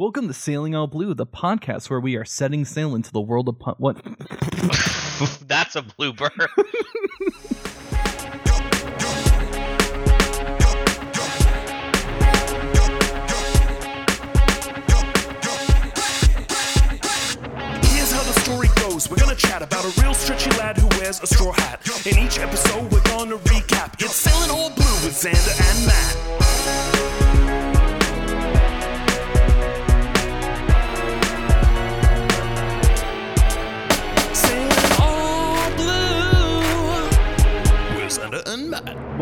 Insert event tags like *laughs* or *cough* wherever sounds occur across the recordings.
Welcome to Sailing All Blue, the podcast where we are setting sail into the world of pun- what? *laughs* That's a blooper. Here's how the story goes. We're gonna chat about a real stretchy lad who wears a straw hat. In each episode, we're gonna recap. It's Sailing All Blue with Xander and Matt.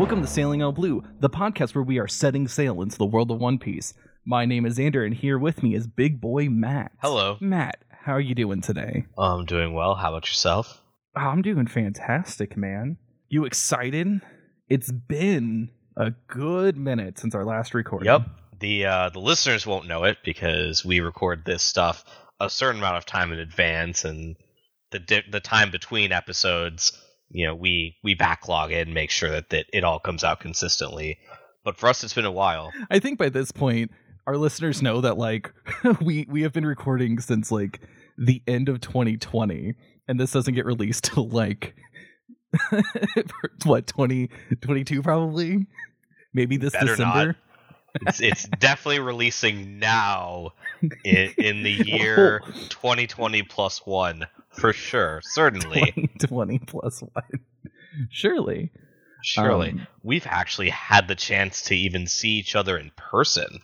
Welcome to Sailing All Blue, the podcast where we are setting sail into the world of One Piece. My name is Xander, and here with me is Big Boy Matt. Hello. Matt. How are you doing today? I'm doing well. How about yourself? Oh, I'm doing fantastic, man. You excited? It's been a good minute since our last recording. Yep. The uh, the listeners won't know it because we record this stuff a certain amount of time in advance, and the di- the time between episodes, you know, we we backlog it and make sure that, that it all comes out consistently. But for us, it's been a while. I think by this point, our listeners know that like *laughs* we we have been recording since like the end of 2020, and this doesn't get released till like *laughs* what 2022 probably, maybe this Better December. not. It's it's definitely releasing now *laughs* in, in the year 2020 plus one for sure, certainly. 2020 plus one. Surely. Surely. Um, We've actually had the chance to even see each other in person,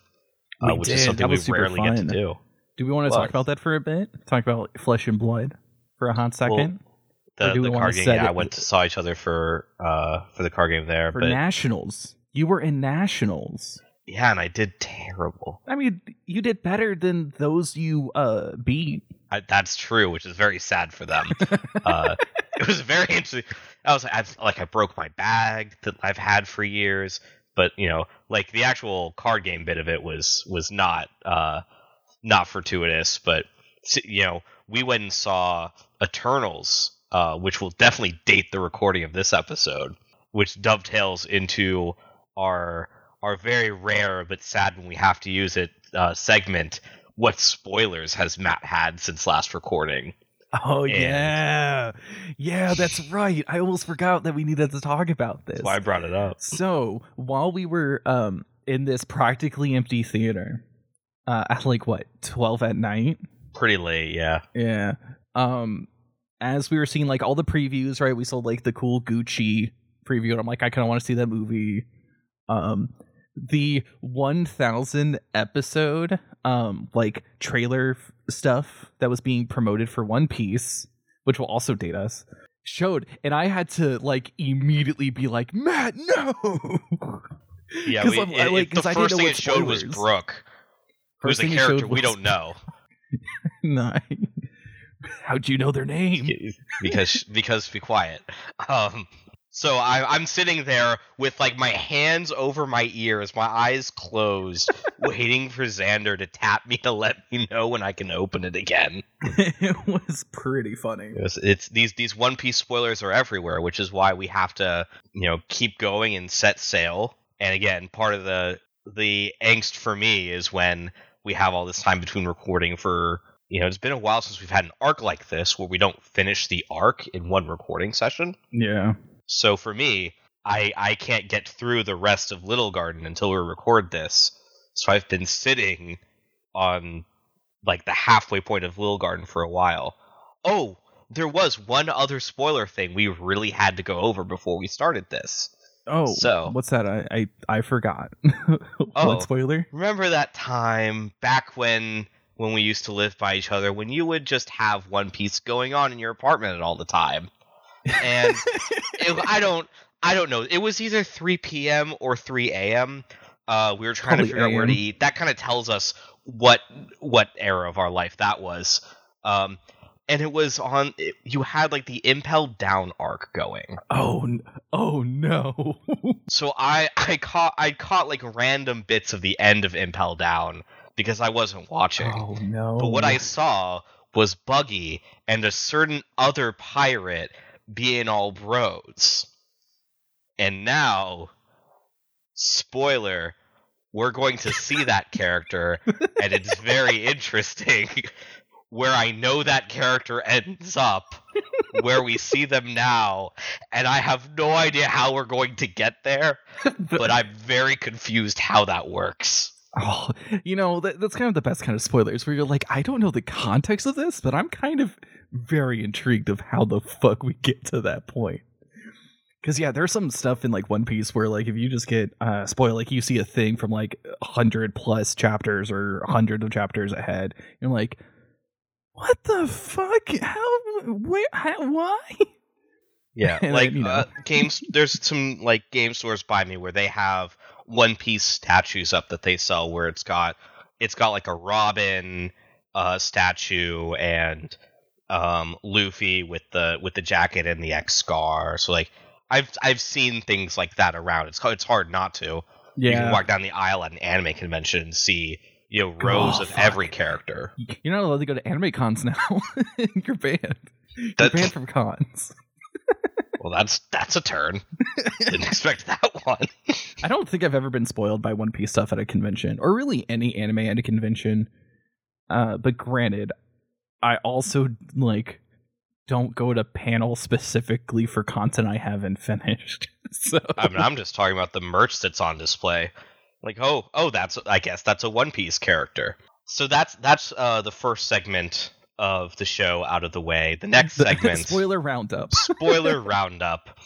uh, which did. is something we rarely get to do. Do we want to Well, talk about that for a bit? Talk about flesh and blood for a hot second Or The, the card game, yeah, I went to saw each other for uh for the card game there, for but nationals. You were in nationals. Yeah, and I did terrible. I mean, you did better than those you uh beat. I, that's true, which is very sad for them. *laughs* uh, it was very interesting. I was like, I've, like, I broke my bag that I've had for years, but you know, like the actual card game bit of it was was not uh, not fortuitous. But you know, we went and saw Eternals, uh, which will definitely date the recording of this episode, which dovetails into our our very rare but sad when we have to use it uh, segment. What spoilers has Matt had since last recording? Oh And- yeah, yeah, that's right. I almost forgot that we needed to talk about this. That's why I brought it up. So while we were um in this practically empty theater, uh, at like what twelve at night, Pretty late, yeah. yeah. Um, as we were seeing like all the previews, right? We saw like the cool Gucci preview, and I'm like, I kind of want to see that movie. Um, the 1000 episode, um, like trailer f- stuff that was being promoted for One Piece, which will also date us, showed, and I had to like immediately be like, Matt, no. Yeah, 'Cause we, I'm- it- I, like, it- the I didn't first know thing it showed was. Brook, who's a character we was- don't know *laughs* no. How'd you know their name? because because be quiet. Um, so I, I'm sitting there with like my hands over my ears, my eyes closed, *laughs* waiting for Xander to tap me to let me know when I can open it again. *laughs* it was pretty funny. It's, it's these these One Piece spoilers are everywhere, which is why we have to you know keep going and set sail. And again, part of the the angst for me is when we have all this time between recording for you know it's been a while since we've had an arc like this where we don't finish the arc in one recording session. Yeah. So for me, I I can't get through the rest of Little Garden until we record this. So I've been sitting on like the halfway point of Little Garden for a while. Oh, there was one other spoiler thing we really had to go over before we started this. Oh, So- what's that? I I, I forgot. *laughs* Oh. what spoiler? Remember that time back when when we used to live by each other when you would just have One Piece going on in your apartment all the time? And *laughs* it, I don't I don't know. It was either 3 p.m. or 3 a.m. Uh, we were trying Probably to figure out where to eat. That kind of tells us what what era of our life that was. Um, and it was on. It, you had like the Impel Down arc going. Oh, oh no. *laughs* So I I caught I caught like random bits of the end of Impel Down because I wasn't watching. oh no. But what I saw was Buggy and a certain other pirate being all bros. And now, spoiler, we're going to see that *laughs* character, and it's very interesting *laughs* where I know that character ends up, where we see them now, and I have no idea how we're going to get there, *laughs* but I'm very confused how that works. Oh, you know, that, that's kind of the best kind of spoilers where you're like, I don't know the context of this, but I'm kind of very intrigued of how the fuck we get to that point. Cause yeah, there's some stuff in like One Piece where like if you just get uh spoil like you see a thing from like hundred plus chapters or hundreds of chapters ahead, you're like, what the fuck? How? Where? How, why? Yeah, *laughs* like then, you know. uh, games. There's some like game stores by me where they have One Piece statues up that they sell, where it's got it's got like a Robin uh, statue and um, Luffy with the with the jacket and the X scar. So like I've I've seen things like that around. It's it's hard not to. Yeah. You can walk down the aisle at an anime convention and see you know rows Oh, of fuck. every character. You're not allowed to go to anime cons now. you're banned. You're That- banned from cons. *laughs* Well, that's that's a turn. Didn't expect that one. *laughs* I don't think I've ever been spoiled by One Piece stuff at a convention, or really any anime at a convention. Uh, but granted, I also like don't go to panels specifically for content I haven't finished. *laughs* so I mean, I'm just talking about the merch that's on display. Like, oh, oh, that's I guess that's a One Piece character. So that's that's uh, the first segment of the show out of the way. The next *laughs* segment, spoiler roundup. spoiler *laughs* roundup.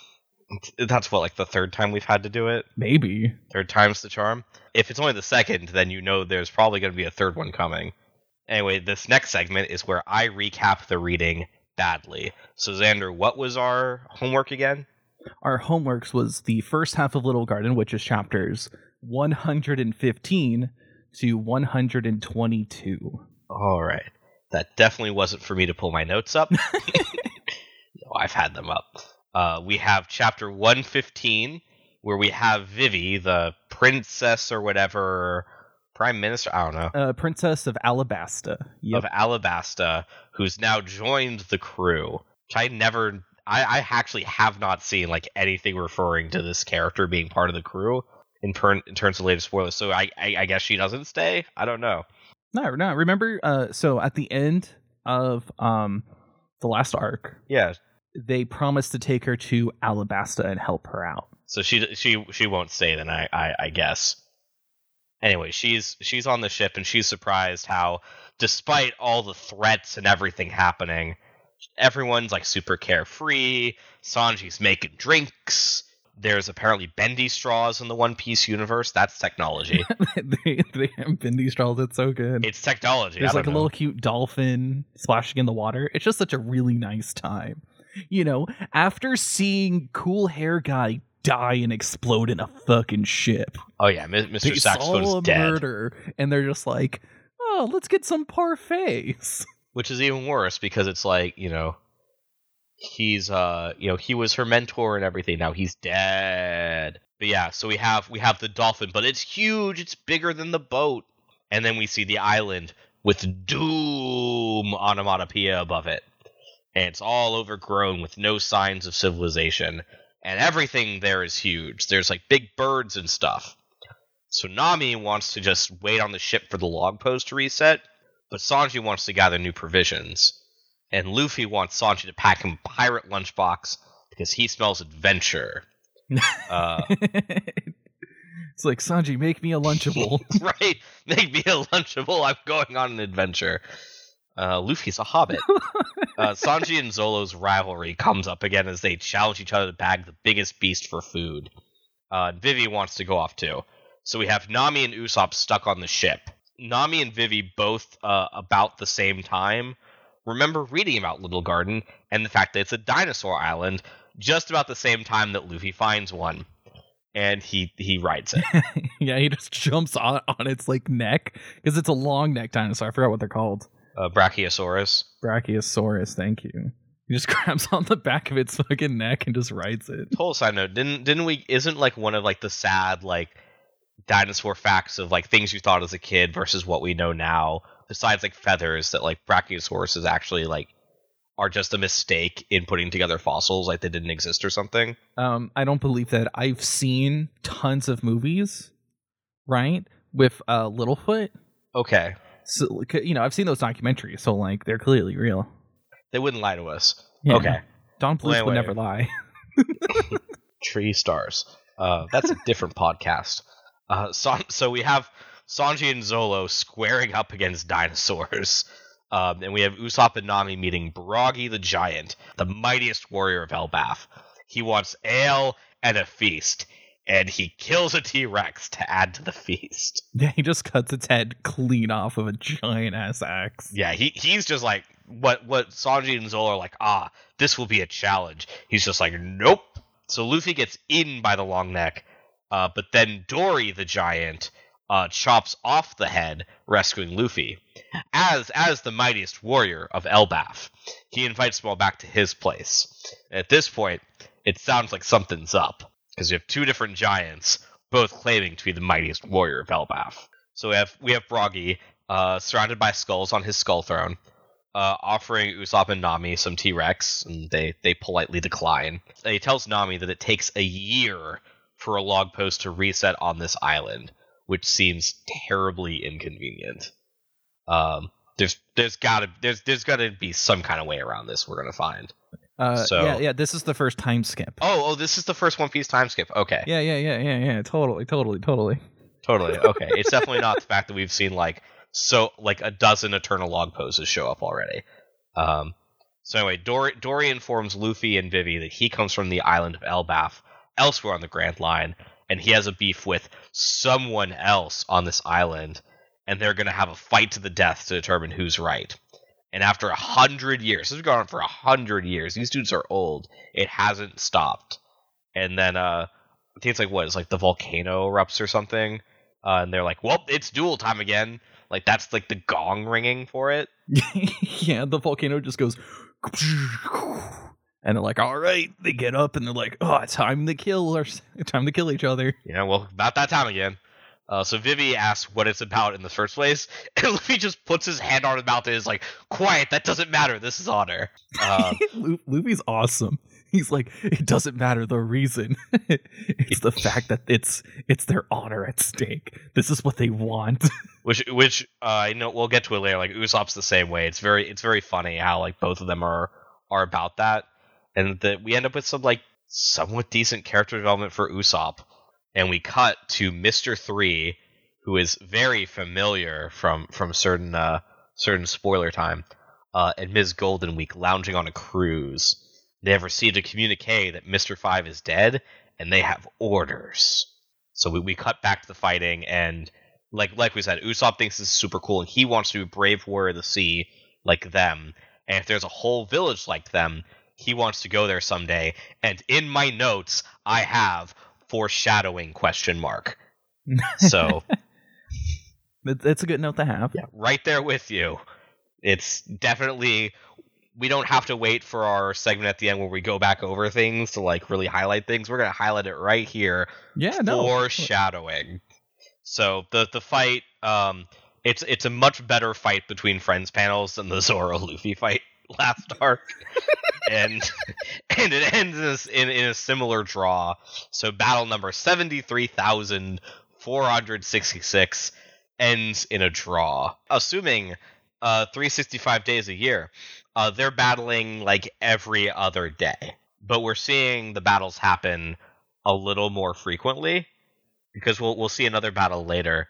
That's what like the third time we've had to do it. Maybe. Third time's the charm. If it's only the second, then you know there's probably going to be a third one coming. Anyway, this next segment is where I recap the reading badly. So Xander, what was our homework again? Our homeworks was the first half of Little Garden, which is chapters 115 to 122. All right. That definitely wasn't for me to pull my notes up. *laughs* *laughs* no, I've had them up. Uh, we have chapter 115, where we have Vivi, the princess or whatever, prime minister, I don't know, Uh, Princess of Alabasta. Yep. of Alabasta, who's now joined the crew. Which I never, I, I actually have not seen like anything referring to this character being part of the crew in, per, in terms of latest spoilers. So I, I, I guess she doesn't stay. I don't know. No, no. Remember, uh, so at the end of um the last arc, Yeah, they promised to take her to Alabasta and help her out. So she she she won't stay then I, I I guess. Anyway, she's she's on the ship and she's surprised how despite all the threats and everything happening, everyone's like super carefree. Sanji's making drinks. There's apparently bendy straws in the One Piece universe. That's technology. *laughs* they they have bendy straws. It's so good. it's technology. There's like a know. little cute dolphin splashing in the water. It's just such a really nice time. You know, after seeing cool hair guy die and explode in a fucking ship, Oh yeah, Mr. they Saxophone saw a dead. murder, and they're just like, "Oh, let's get some parfaits." *laughs* which is even worse because it's like you know he's uh you know he was her mentor and everything now he's dead but yeah so we have we have the dolphin but it's huge it's bigger than the boat and then we see the island with doom onomatopoeia above it and it's all overgrown with no signs of civilization and everything there is huge there's like big birds and stuff so nami wants to just wait on the ship for the log post to reset but Sanji wants to gather new provisions, and Luffy wants Sanji to pack him a pirate lunchbox because he smells adventure. *laughs* Uh, it's like Sanji, make me a *laughs* lunchable. right? Make me a lunchable. I'm going on an adventure. Uh, Luffy's a hobbit. *laughs* uh, Sanji and Zolo's rivalry comes up again as they challenge each other to bag the biggest beast for food. Uh, and Vivi wants to go off too. So we have Nami and Usopp stuck on the ship. Nami and Vivi both uh, about the same time remember reading about Little Garden and the fact that it's a dinosaur island just about the same time that Luffy finds one. And he he rides it. *laughs* yeah, he just jumps on on its like neck because it's a long neck dinosaur. I forgot what they're called. Uh, Brachiosaurus. Brachiosaurus. Thank you. He just *laughs* grabs on the back of its fucking neck and just rides it. Total side note, didn't didn't we isn't like one of like the sad like dinosaur facts of like things you thought as a kid versus what we know now, besides like feathers, that like Brachiosaurus is actually like are just a mistake in putting together fossils, like they didn't exist or something. Um, I don't believe that. I've seen tons of movies, right? with uh, Littlefoot. Okay, So, you know, I've seen those documentaries, so like they're clearly real. they wouldn't lie to us. Yeah. Okay, Don Bluth would never lie. *laughs* Tree Stars. Uh, that's a different *laughs* podcast. Uh, so, so we have Sanji and Zolo squaring up against dinosaurs. Um, and we have Usopp and Nami meeting Brogy the Giant, the mightiest warrior of Elbaf. He wants ale and a feast, and he kills a T Rex to add to the feast. *laughs* Yeah, he just cuts its head clean off of a giant ass axe. Yeah, he he's just like what what Sanji and Zolo are like, ah, this will be a challenge. He's just like, nope. So Luffy gets eaten by the long neck, uh, but then Dorry the giant uh, chops off the head, rescuing Luffy. As as the mightiest warrior of Elbaf, he invites them all back to his place. At this point, it sounds like something's up because you have two different giants, both claiming to be the mightiest warrior of Elbaf. So we have we have Broggy uh, surrounded by skulls on his skull throne, uh, offering Usopp and Nami some T Rex, and they they politely decline. And He tells Nami that it takes a year for a log post to reset on this island, which seems terribly inconvenient. Um, there's there's gotta there's there's gotta be some kind of way around this. We're gonna find. Uh, So- yeah, yeah. This is the first time skip. Oh, oh, this is the first One Piece time skip. Okay, Yeah, yeah, yeah, yeah, yeah. Totally, totally, totally. totally. Okay, it's *laughs* definitely not the fact that we've seen like so like a dozen Eternal log poses show up already. Um, so anyway, Dorry, Dorry informs Luffy and Vivi that he comes from the island of Elbaf, elsewhere on the Grand Line, and he has a beef with someone else on this island, and they're going to have a fight to the death to determine who's right. And after a hundred years, this has gone on for a hundred years. These dudes are old. It hasn't stopped. And then uh, I think it's like what? It's like the volcano erupts or something, uh, and they're like, "Well, it's duel time again." Like that's like the gong ringing for it. *laughs* yeah, the volcano just goes, and they're like, "All right." They get up and they're like, "Oh, it's time to kill or *laughs* time to kill each other." Yeah, well, about that time again. Uh, so Vivi asks what it's about in the first place, *laughs* and Luffy just puts his hand on his mouth and is like, "Quiet, that doesn't matter. This is honor." *laughs* Lu- Luffy's awesome. He's like, it doesn't matter the reason. *laughs* it's the fact that it's it's their honor at stake. This is what they want. which, which uh, I know we'll get to it later. Like Usopp's the same way. It's very, it's very funny how like both of them are are about that, and that we end up with some like somewhat decent character development for Usopp, and we cut to Mister Three, who is very familiar from from certain uh, certain spoiler time, uh, and Ms. Golden Week lounging on a cruise. They have received a communique that Mister Five is dead, and they have orders. So we, we cut back to the fighting, and like like we said, Usopp thinks this is super cool, and he wants to be a brave warrior of the sea like them. And if there's a whole village like them, he wants to go there someday. And in my notes, I have foreshadowing question mark. *laughs* So it's a good note to have. yeah, right there with you. It's definitely we don't have to wait for our segment at the end where we go back over things to like really highlight things. We're gonna highlight it right here Yeah, no. foreshadowing. So the the fight, um, it's it's a much better fight between friends panels than the Zoro Luffy fight *laughs* last arc, and *laughs* and it ends in a, in, in a similar draw. So battle number seventy three thousand four hundred sixty six ends in a draw, assuming uh 365 days a year. Uh, they're battling like every other day, but we're seeing the battles happen a little more frequently because we'll we'll see another battle later.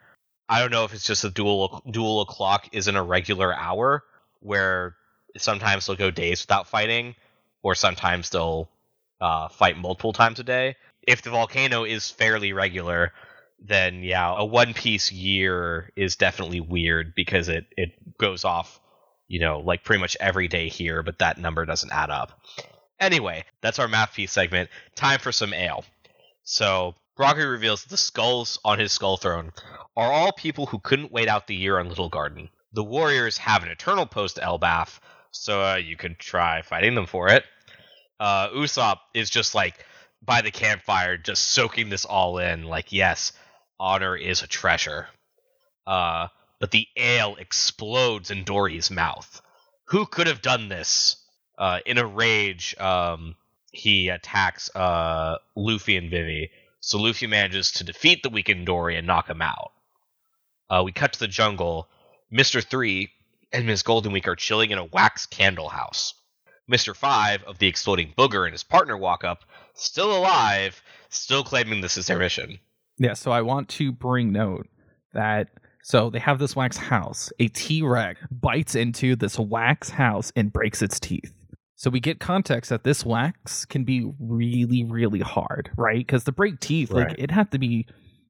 I don't know if it's just a duel duel o'clock isn't a regular hour where sometimes they'll go days without fighting, or sometimes they'll uh, fight multiple times a day. If the volcano is fairly regular, then yeah, a One Piece year is definitely weird because it it goes off, you know, like pretty much every day here, but that number doesn't add up. Anyway, that's our math piece segment. Time for some ale. So Brogy reveals that the skulls on his skull throne are all people who couldn't wait out the year on Little Garden. The warriors have an eternal post to Elbaf, so uh, you could try fighting them for it. Uh, Usopp is just like by the campfire, just soaking this all in. Like, yes, honor is a treasure. Uh, but the ale explodes in Dorry's mouth. Who could have done this? Uh, in a rage, um, he attacks uh, Luffy and Vivi. So Luffy manages to defeat the weakened Dorry and knock him out. Uh, we cut to the jungle. Mister Three and Miss Golden Week are chilling in a wax candle house. Mister Five of the exploding booger and his partner walk up, still alive, still claiming this is their mission. Yeah, so I want to bring note that so they have this wax house. A T Rex bites into this wax house and breaks its teeth. So we get context that this wax can be really, really hard, right? Because to break teeth, like Right. it had to be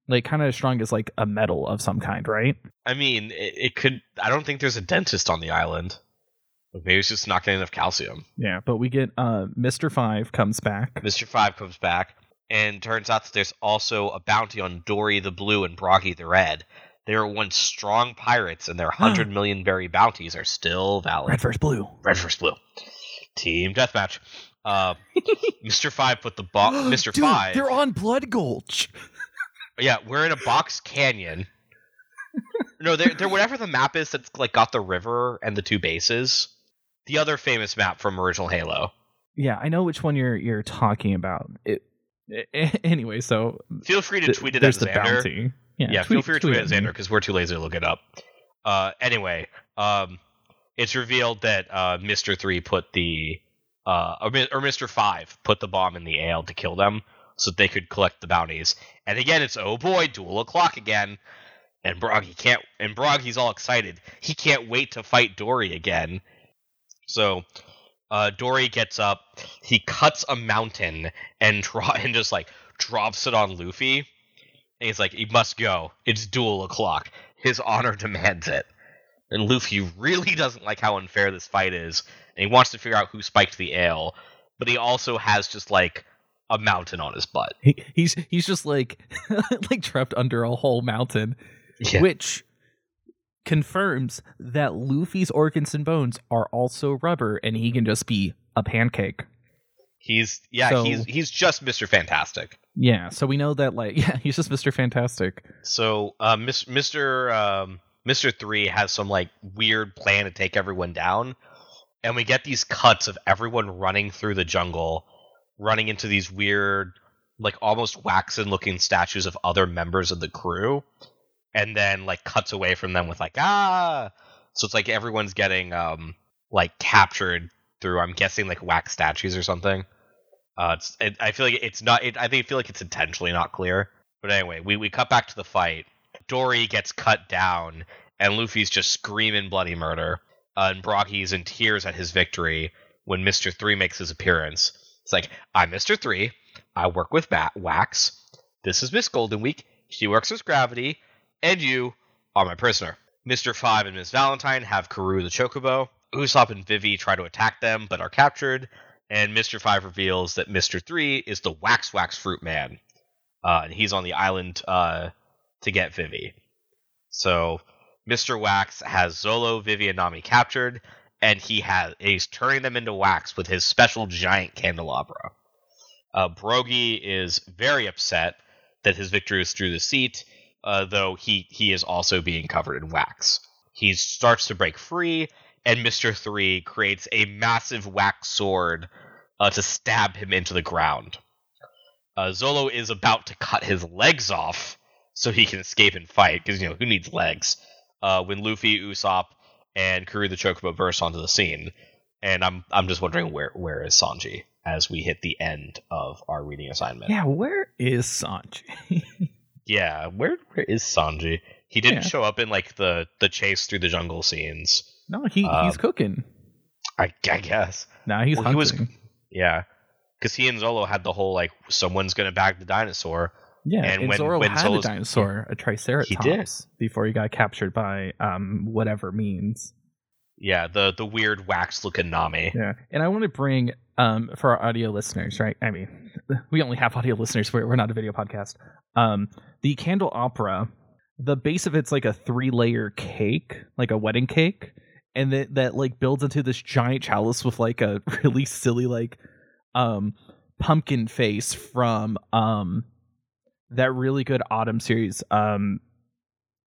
like kind of as strong as like a metal of some kind, right? I mean, it, it could. I don't think there's a dentist on the island. Maybe it's just not getting enough calcium. Yeah. But we get uh Mr. Five comes back. Mister Five comes back, and turns out that there's also a bounty on Dorry the Blue and Broggy the Red. They were once strong pirates, and their hundred million berry bounties are still valid. Red first blue. Red versus blue. Team deathmatch. Uh, *laughs* Mr. Five put the. Mr. *gasps* Dude, Five. they're on Blood Gulch. Yeah, we're in a box canyon. no, they're, they're whatever the map is that's like got the river and the two bases. The other famous map from original Halo. Yeah, I know which one you're you're talking about. It, *laughs* anyway, so Feel free to th- tweet it at Xander. bounty. Yeah, Yeah, feel free to tweet it at. Xander because we're too lazy to look it up. Uh, anyway, um, it's revealed that uh, Mister Three put the uh, or, or Mister Five put the bomb in the ale to kill them, so they could collect the bounties. And again, it's oh boy, duel o'clock again. And Broggy can't. And Broggy's all excited. He can't wait to fight Dorry again. So, uh, Dorry gets up. He cuts a mountain and *laughs* draw and just like drops it on Luffy. And he's like, he must go. It's duel o'clock. His honor demands it. And Luffy really *laughs* doesn't like how unfair this fight is, and he wants to figure out who spiked the ale, but he also has just like a mountain on his butt. He, he's he's just like *laughs* like trapped under a whole mountain, Yeah. which confirms that Luffy's organs and bones are also rubber, and he can just be a pancake. He's yeah, So- he's he's just Mr. Fantastic. Yeah, so we know that like *laughs* yeah, he's just Mister Fantastic. So uh, Mr. Um, Mr. Three has some like weird plan to take everyone down, and we get these cuts of everyone running through the jungle, running into these weird, like almost waxen looking statues of other members of the crew, and then like cuts away from them with like ah. So it's like everyone's getting um like captured through I'm guessing like wax statues or something. Uh, it's it, I feel like it's not. It, I think I feel like it's intentionally not clear. But anyway, we we cut back to the fight. Dorry gets cut down, and Luffy's just screaming bloody murder. Uh, and Brogy's in tears at his victory when Mister Three makes his appearance. It's like I'm Mister Three. I work with Bat Wax. This is Miss Golden Week. She works with Gravity, and you are my prisoner. Mister Five and Miss Valentine have Karu the Chocobo. Usopp and Vivi try to attack them, but are captured and Mr. Five reveals that Mr. Three is the Wax Wax Fruit Man, uh, and he's on the island uh, to get Vivi. So Mr. Wax has Zolo, Vivi, and Nami captured, and he has he's turning them into wax with his special giant candelabra. Uh, Brogy is very upset that his victory is through the seat, uh, though he he is also being covered in wax. He starts to break free, and Mr. Three creates a massive wax sword uh, to stab him into the ground. Uh, Zolo is about to cut his legs off so he can escape and fight, because, you know, who needs legs? Uh, when Luffy, Usopp, and Kuru the Chocobo burst onto the scene. And I'm I'm just wondering where where is Sanji as we hit the end of our reading assignment. Yeah, where is Sanji? *laughs* Yeah, where where is Sanji? He didn't Yeah. show up in like the the chase through the jungle scenes. no, he Um, he's cooking. I, I guess. Now he's well, he was- hunting. Yeah. Because he and Zolo had the whole like someone's gonna bag the dinosaur. Yeah, and and, when- Zoro when had Zolo's- a dinosaur, a Triceratops, before he got captured by um whatever means. Yeah, the the weird wax looking Nami. Yeah, and I want to bring um for our audio listeners, right? I mean, *laughs* we only have audio listeners. We're we're not a video podcast. Um, the candelabra, the base of it's like a three layer cake, like a wedding cake, and that that like builds into this giant chalice with like a *laughs* really silly like um pumpkin face from um that really good autumn series um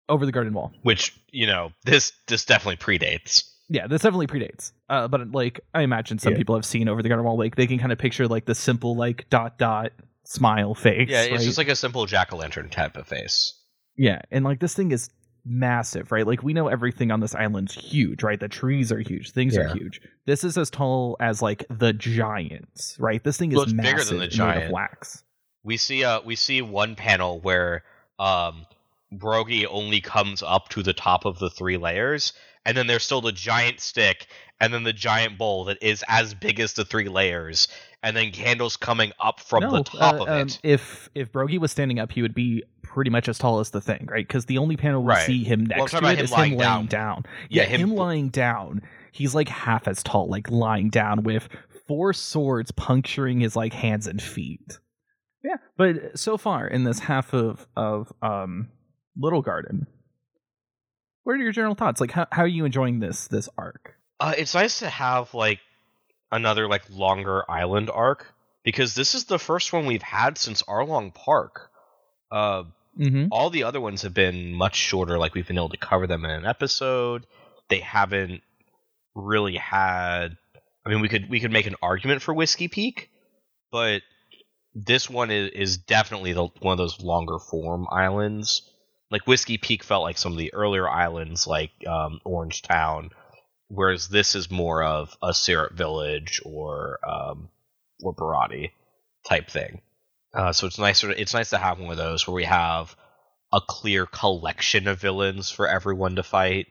over the garden wall Which, you know, this this definitely predates. yeah, this definitely predates. Uh, but like, I imagine some Yeah. people have seen over the garden wall. Like, they can kind of picture like the simple like dot dot smile face. Yeah, it's right? just like a simple jack o' lantern type of face. yeah, and like this thing is massive, right? Like we know everything on this island's huge, right? The trees are huge, things are huge. This is as tall as like the giants, right? This thing is Well, it's bigger massive than the giant. of wax. We see uh we see one panel where um Brogy only comes up to the top of the three layers, and then there's still the giant stick, and then the giant bowl that is as big as the three layers, and then candles coming up from no, the top uh, of um, it. if if Brogy was standing up, he would be pretty much as tall as the thing, right? Because the only panel we Right. see him next talking to it him is lying him laying down. Yeah, Yeah, him- him, lying down. He's like half as tall, like lying down with four swords puncturing his like hands and feet. Yeah, but so far in this half of of um Little Garden, what are your general thoughts? Like, how how are you enjoying this this arc? Uh, it's nice to have like another like longer island arc because this is the first one we've had since Arlong Park. Uh, Mm-hmm. all the other ones have been much shorter. Like we've been able to cover them in an episode. They haven't really had. I mean, we could we could make an argument for Whiskey Peak, but this one is, is definitely the, one of those longer form islands. Like Whiskey Peak felt like some of the earlier islands, like um, Orange Town, whereas this is more of a Syrup Village or um, or Baratie type thing. Uh, so it's nice. It's nice to have one of those where we have a clear collection of villains for everyone to fight.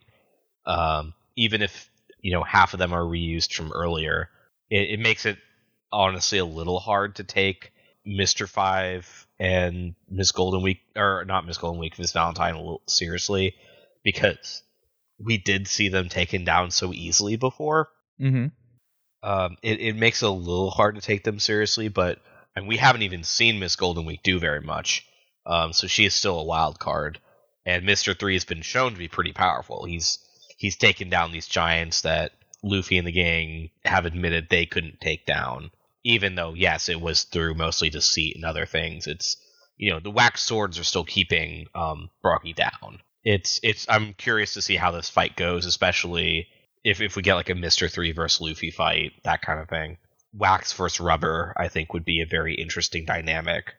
Um, even if you know half of them are reused from earlier, it, it makes it honestly a little hard to take Mister Five and Miss Golden Week, or not Miss Golden Week, Miss Valentine a little seriously, because we did see them taken down so easily before Mm-hmm. um, it, it makes it a little hard to take them seriously, but and we haven't even seen Miss Golden Week do very much. Um, so she is still a wild card, and Mister Three has been shown to be pretty powerful. He's he's taken down these giants that Luffy and the gang have admitted they couldn't take down. Even though, yes, it was through mostly deceit and other things. It's you know the wax swords are still keeping um, Brogy down. It's it's. I'm curious to see how this fight goes, especially if if we get like a Mister Three versus Luffy fight, that kind of thing. Wax versus rubber, I think, would be a very interesting dynamic.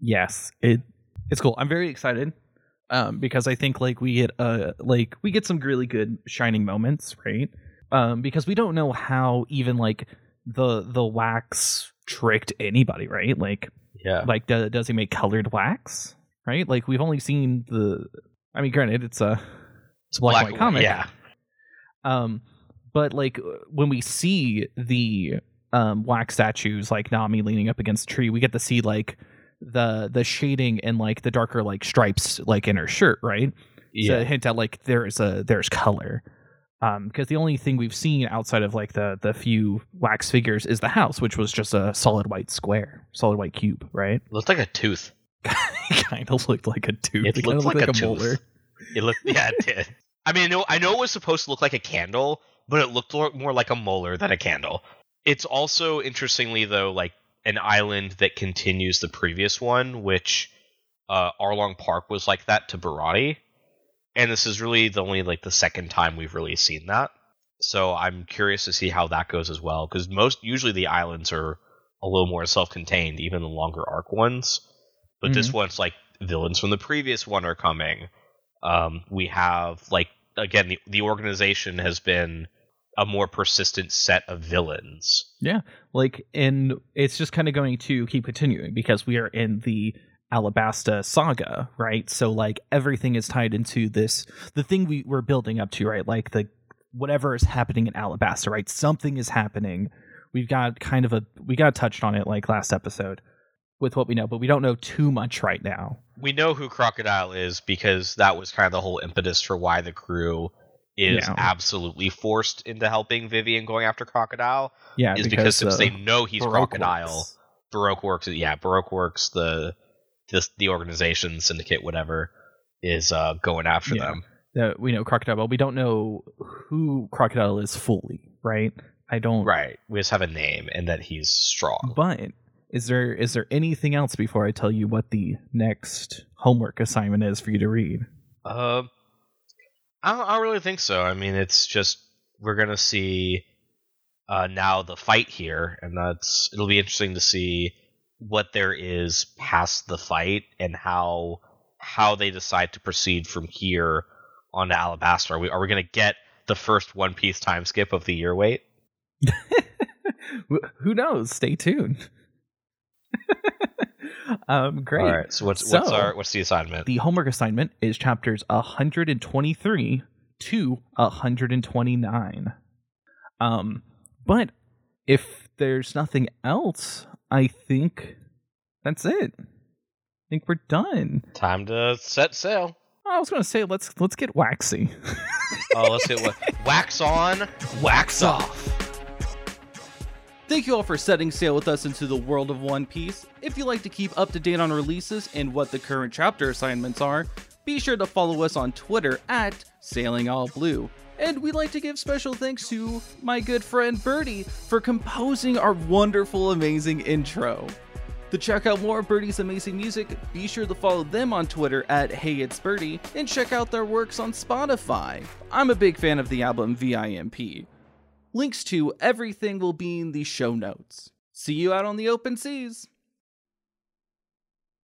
Yes, it it's cool. I'm very excited um, because I think like we get uh like we get some really good shining moments, right? Um, because we don't know how even like the the wax tricked anybody, right? Like Yeah, like do, does he make colored wax, right? Like we've only seen the. I mean, granted, it's a it's a black, and white comic, Yeah, um, but like when we see the um wax statues like Nami leaning up against a tree, we get to see like the the shading and like the darker like stripes like in her shirt, right? yeah. To hint at like there's a there's color. Um, because the only thing we've seen outside of like the the few wax figures is the house, which was just a solid white square, solid white cube, right? looked like a tooth. *laughs* kind of looked like a tooth. It It, looked looked like like, a a molar. It looked, yeah, it did. I mean, I know, I know it was supposed to look like a candle, but it looked more like a molar than a candle. It's also interestingly though, like an island that continues the previous one, which uh, Arlong Park was like that to Baratie, and this is really the only like the second time we've really seen that. So I'm curious to see how that goes as well, because most usually the islands are a little more self-contained, even the longer arc ones. But this one's like villains from the previous one are coming. Um, we have like again the the organization has been a more persistent set of villains. Yeah, like, and it's just kind of going to keep continuing because we are in the Alabasta saga, right? So, like, everything is tied into this, the thing we, we're building up to, right? Like, the whatever is happening in Alabasta, right? Something is happening. We've got kind of a, we got touched on it like last episode with what we know, but we don't know too much right now. We know who Crocodile is because that was kind of the whole impetus for why the crew is absolutely forced into helping Vivian going after Crocodile. Yeah, is because, since uh, they know he's Baroque Crocodile, Works. Baroque Works, yeah, Baroque Works, the this the organization syndicate, whatever, is uh, going after Yeah. them. that we know Crocodile, but we don't know who Crocodile is fully, right? I don't. Right. We just have a name and that he's strong. But is there is there anything else before I tell you what the next homework assignment is for you to read? Um, I don't, I don't really think so. I mean, it's just we're gonna see uh, now the fight here, and that's it'll be interesting to see what there is past the fight and how how they decide to proceed from here on to Alabasta? Are we are we gonna get the first One Piece time skip of the year wait? *laughs* Who knows? Stay tuned. *laughs* um, great. All right. So what's what's our what's the assignment? The homework assignment is chapters 123 to 129. Um, but if there's nothing else, I think that's it. I think we're done. Time to set sail. Oh, I was gonna say let's let's get waxy. Oh, let's hit what *laughs* wax on, wax off. Thank you all for setting sail with us into the world of One Piece. If you like to keep up to date on releases and what the current chapter assignments are, be sure to follow us on Twitter at Sailing All Blue. And we'd like to give special thanks to my good friend Bertie for composing our wonderful, amazing intro. To check out more of Bertie's amazing music, be sure to follow them on Twitter at Hey It's Bertie and check out their works on Spotify. I'm a big fan of the album VIMP. Links to everything will be in the show notes. See you out on the open seas.